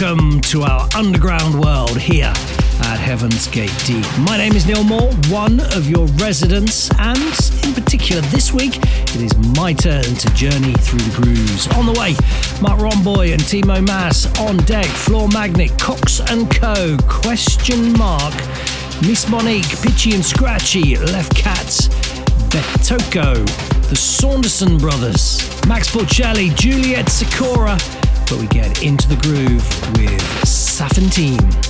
Welcome to our underground world here at Heaven's Gate Deep. My name is Neil Moore, one of your residents, and in particular this week, it is my turn to journey through the grooves. On the way, Marc Romboy and Timo Maas on deck, Floormagnet, Cox and Coe. Question mark, Miss Monique, Pitchy and Scratchy, Left Cats, Betoko, the Saunderson Brothers, Max Porcelli, Juliet Sikora, but we get into the groove with Safinteam.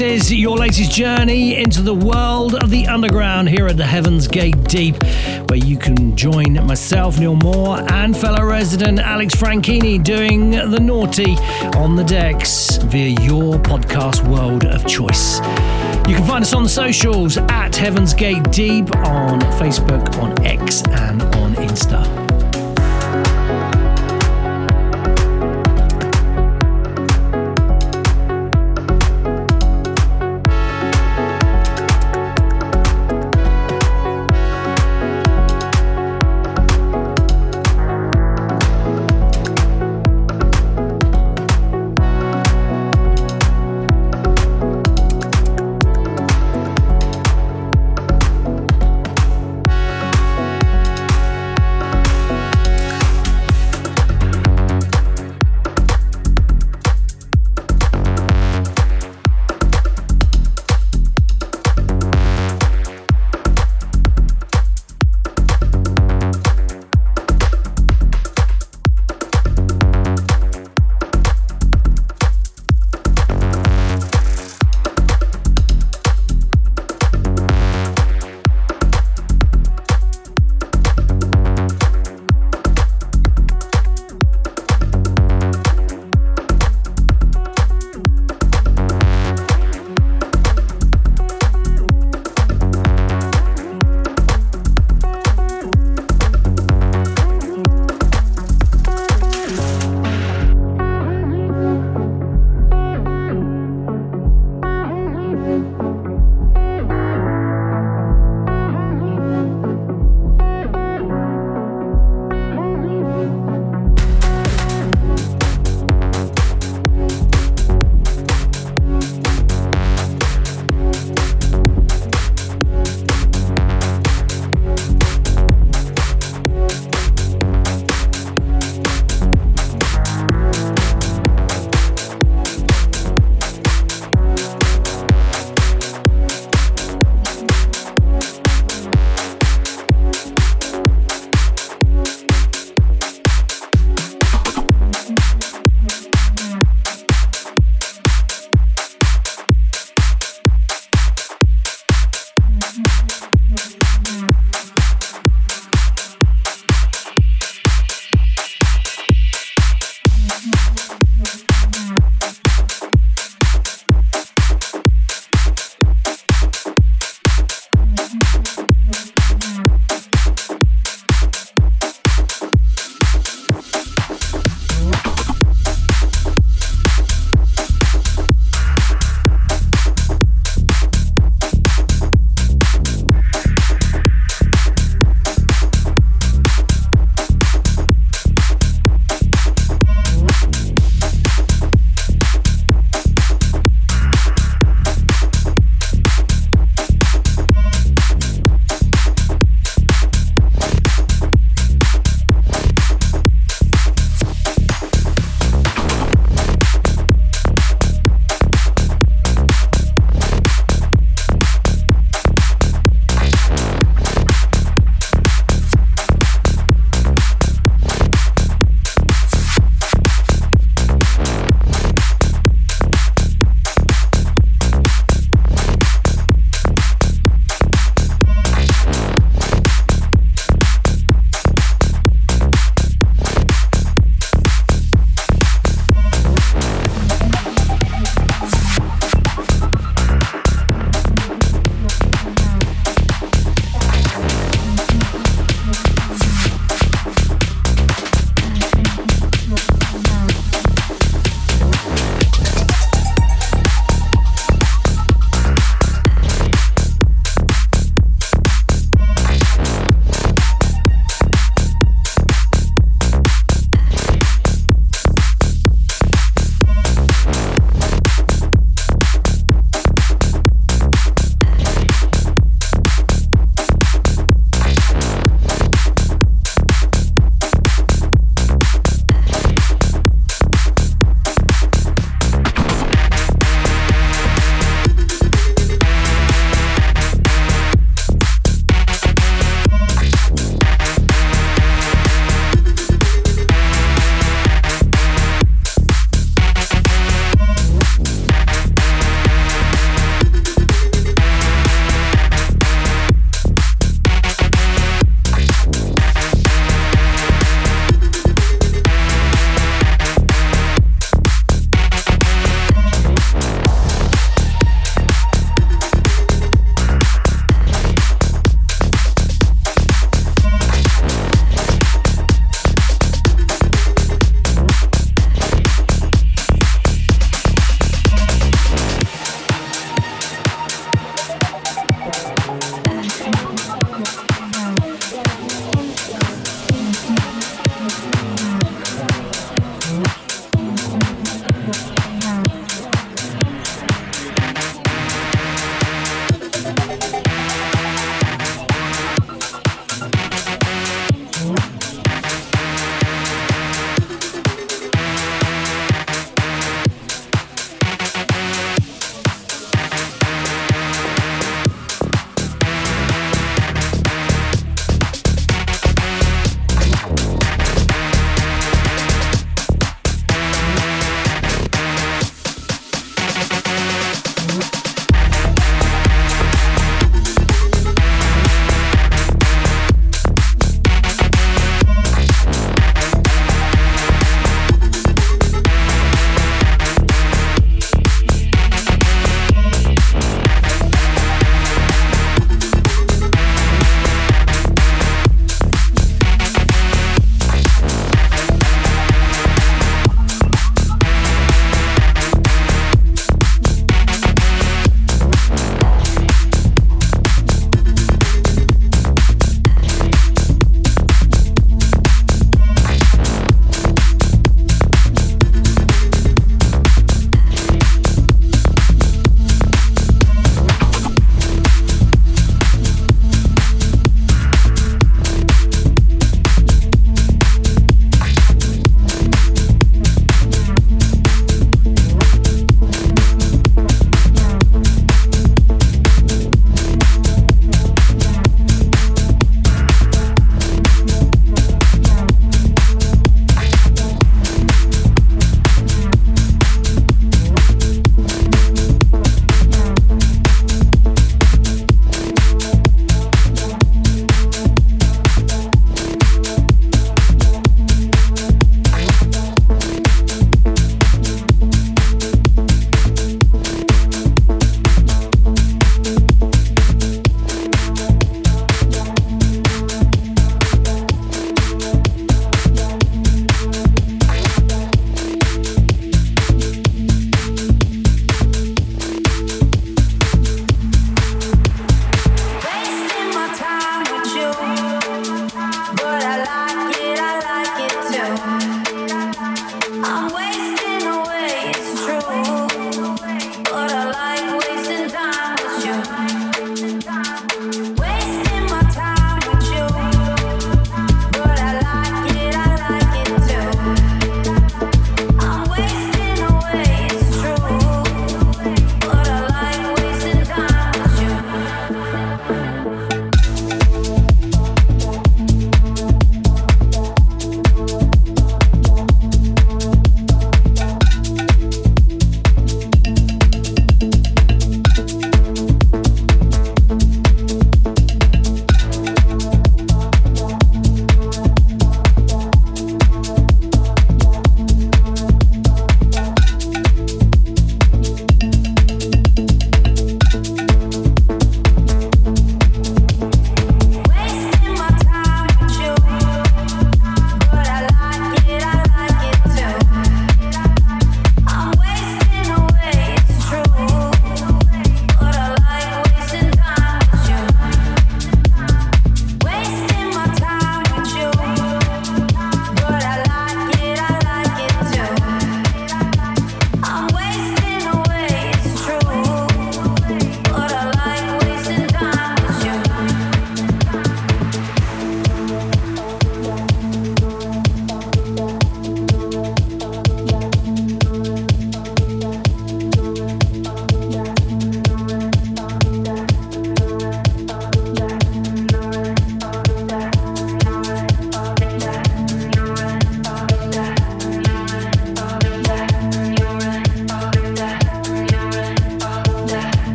This is your latest journey into the world of the underground here at the Heaven's Gate Deep, where you can join myself, Neil Moore, and fellow resident Alex Franchini doing the naughty on the decks via your podcast world of choice. You can find us on the socials at Heaven's Gate Deep on Facebook, on X, and on Insta.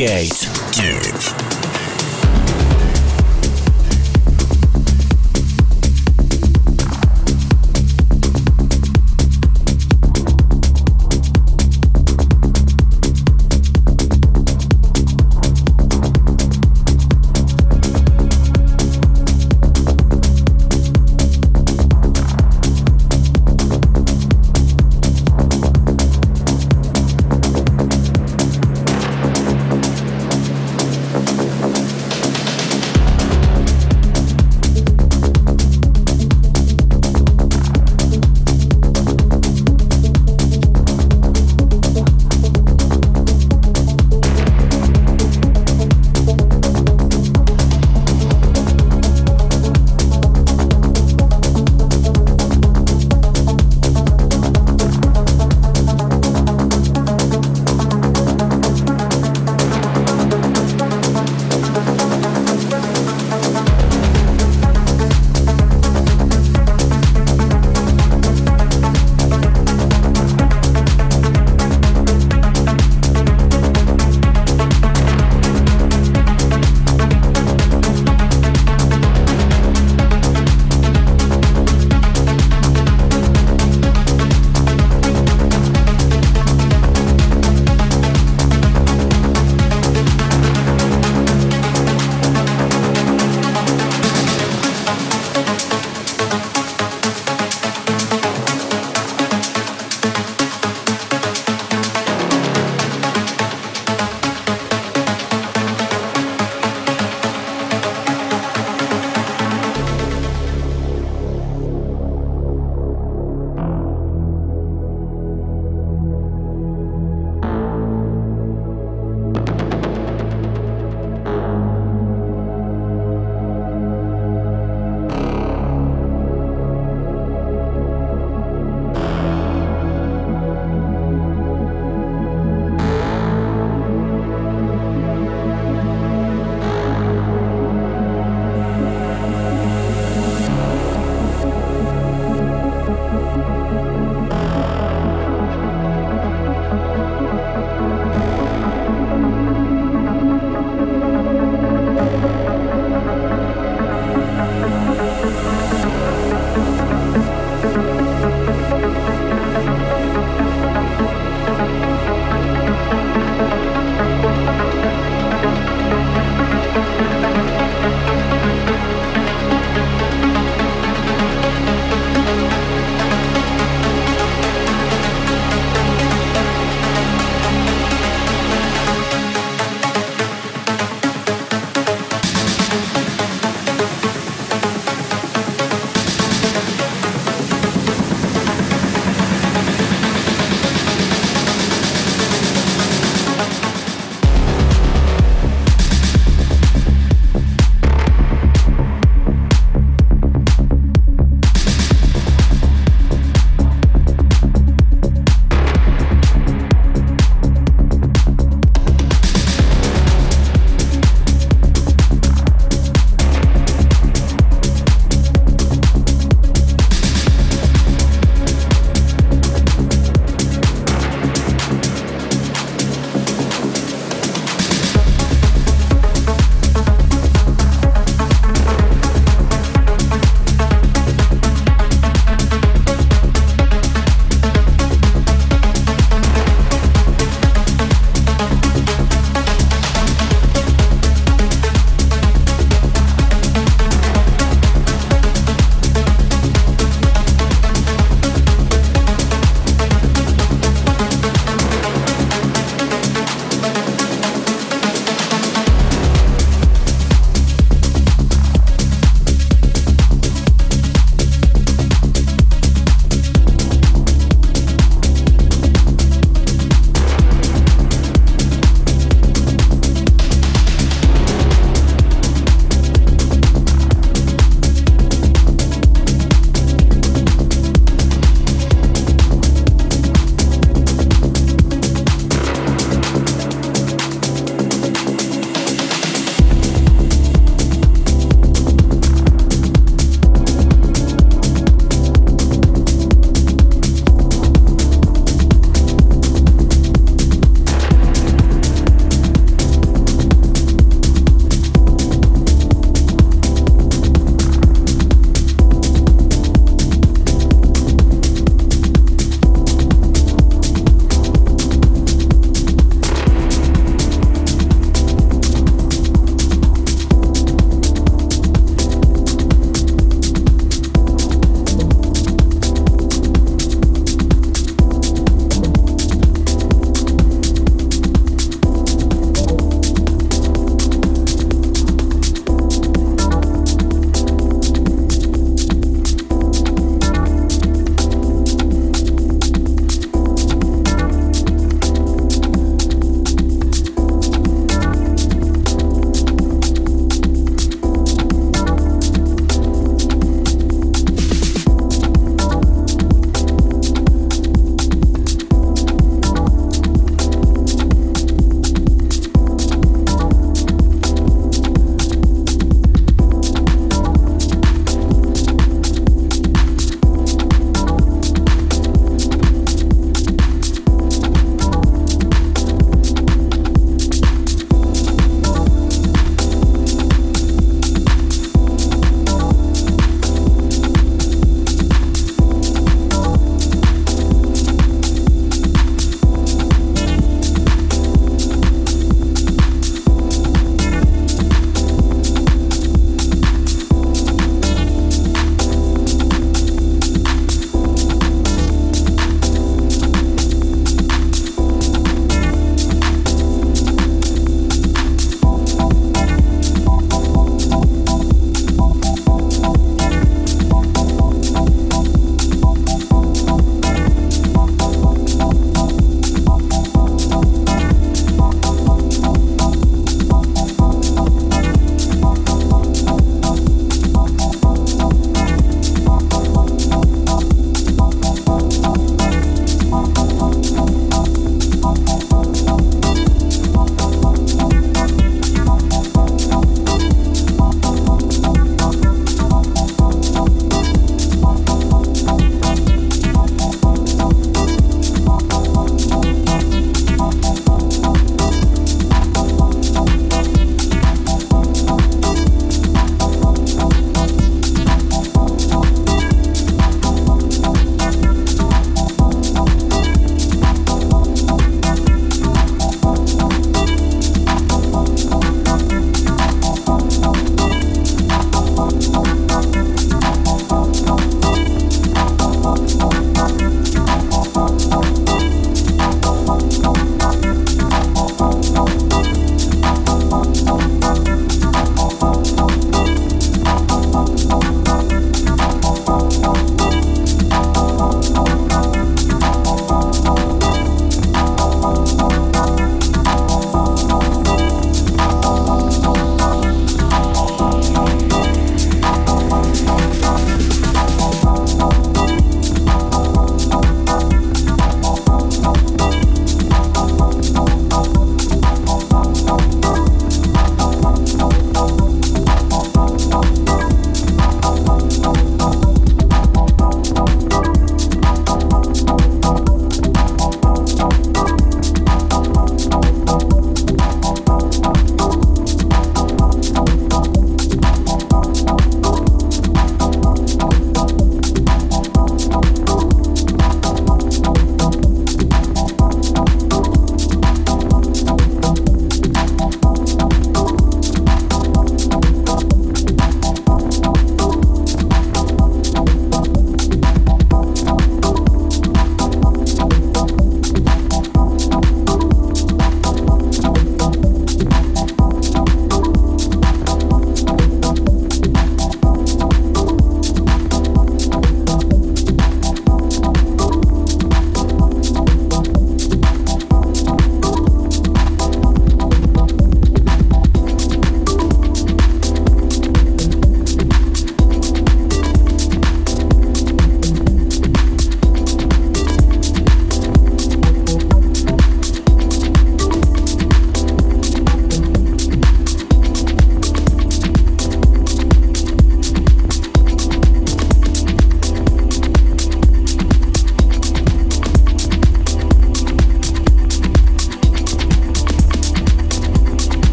Gate.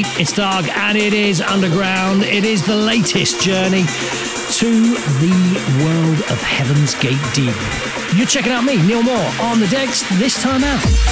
It's dark, and it is underground. It is the latest journey to the world of Heaven's Gate Deep. You're checking out me, Neil Moore, on the decks this time out.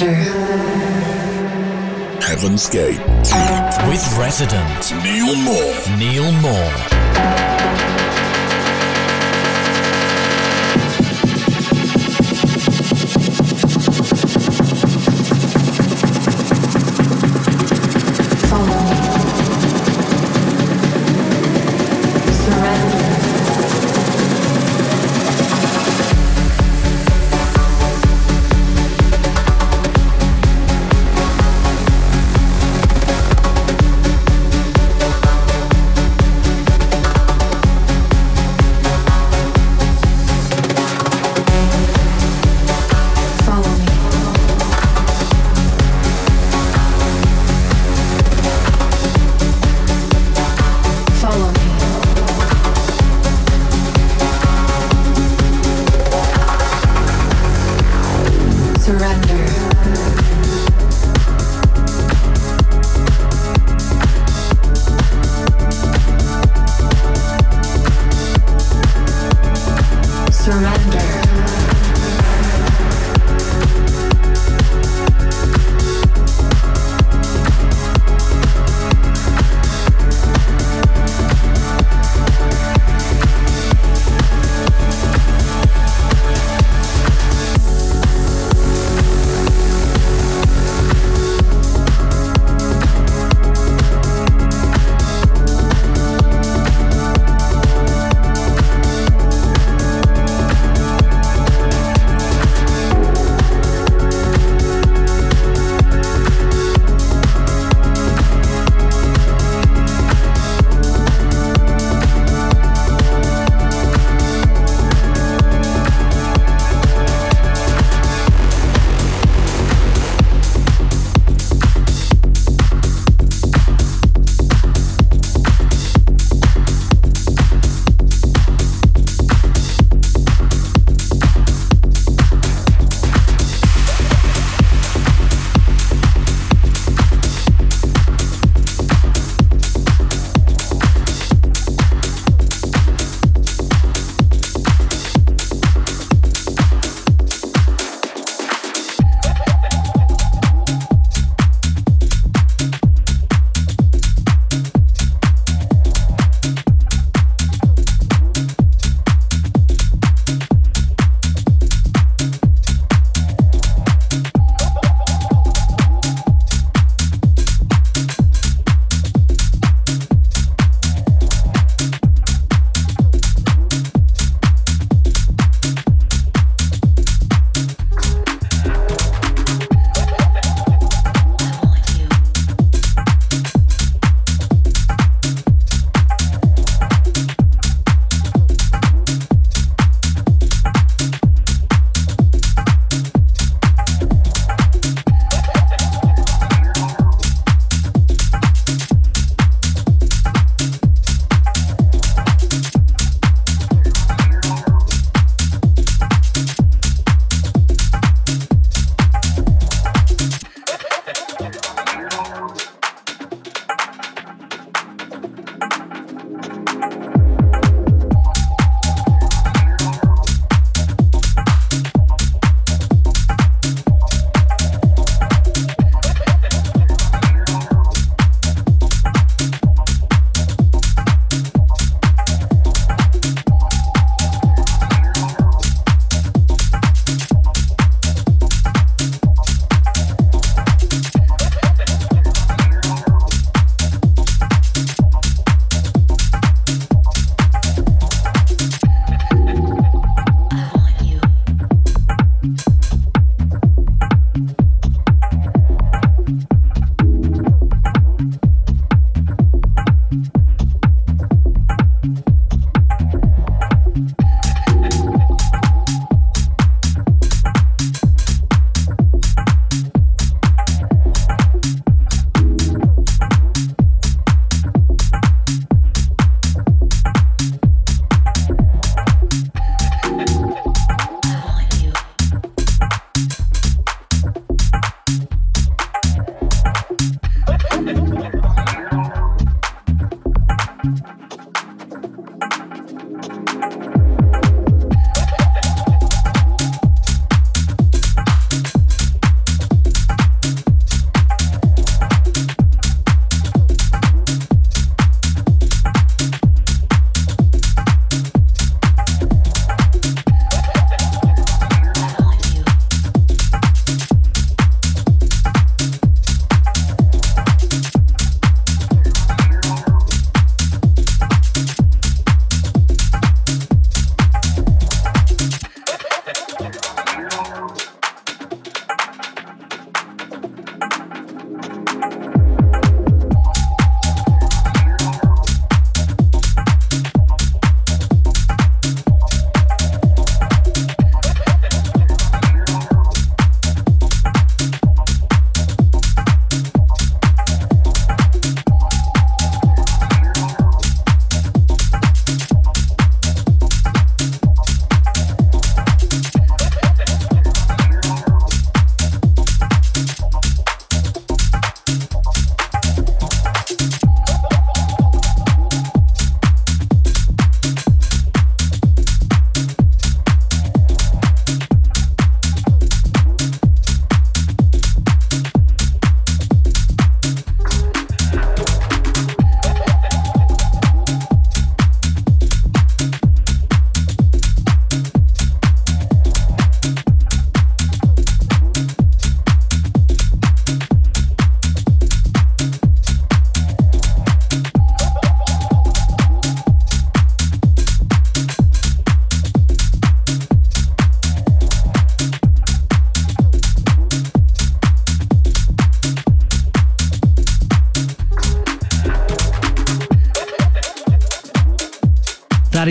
Surrender. Heaven's Gate. With resident Neil Moore. Neil Moore.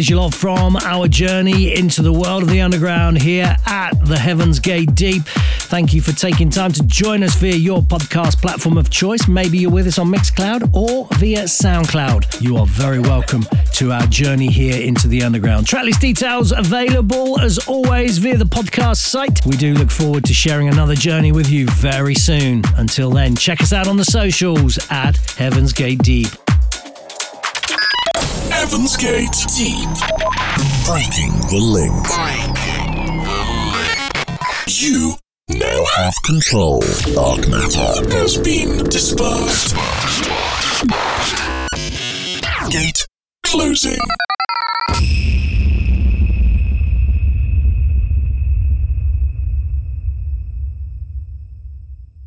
Your lot from our journey into the world of the underground here at the Heaven's Gate Deep. Thank you for taking time to join us via your podcast platform of choice. Maybe you're with us on Mixcloud or via SoundCloud. You are very welcome to our journey here into the underground. Tracklist details available as always via the podcast site. We do look forward to sharing another journey with you very soon. Until then, check us out on the socials at Heaven's Gate Deep. Heaven's Gate Deep. Breaking the link. You now have control. Dark matter has been dispersed. Gate closing.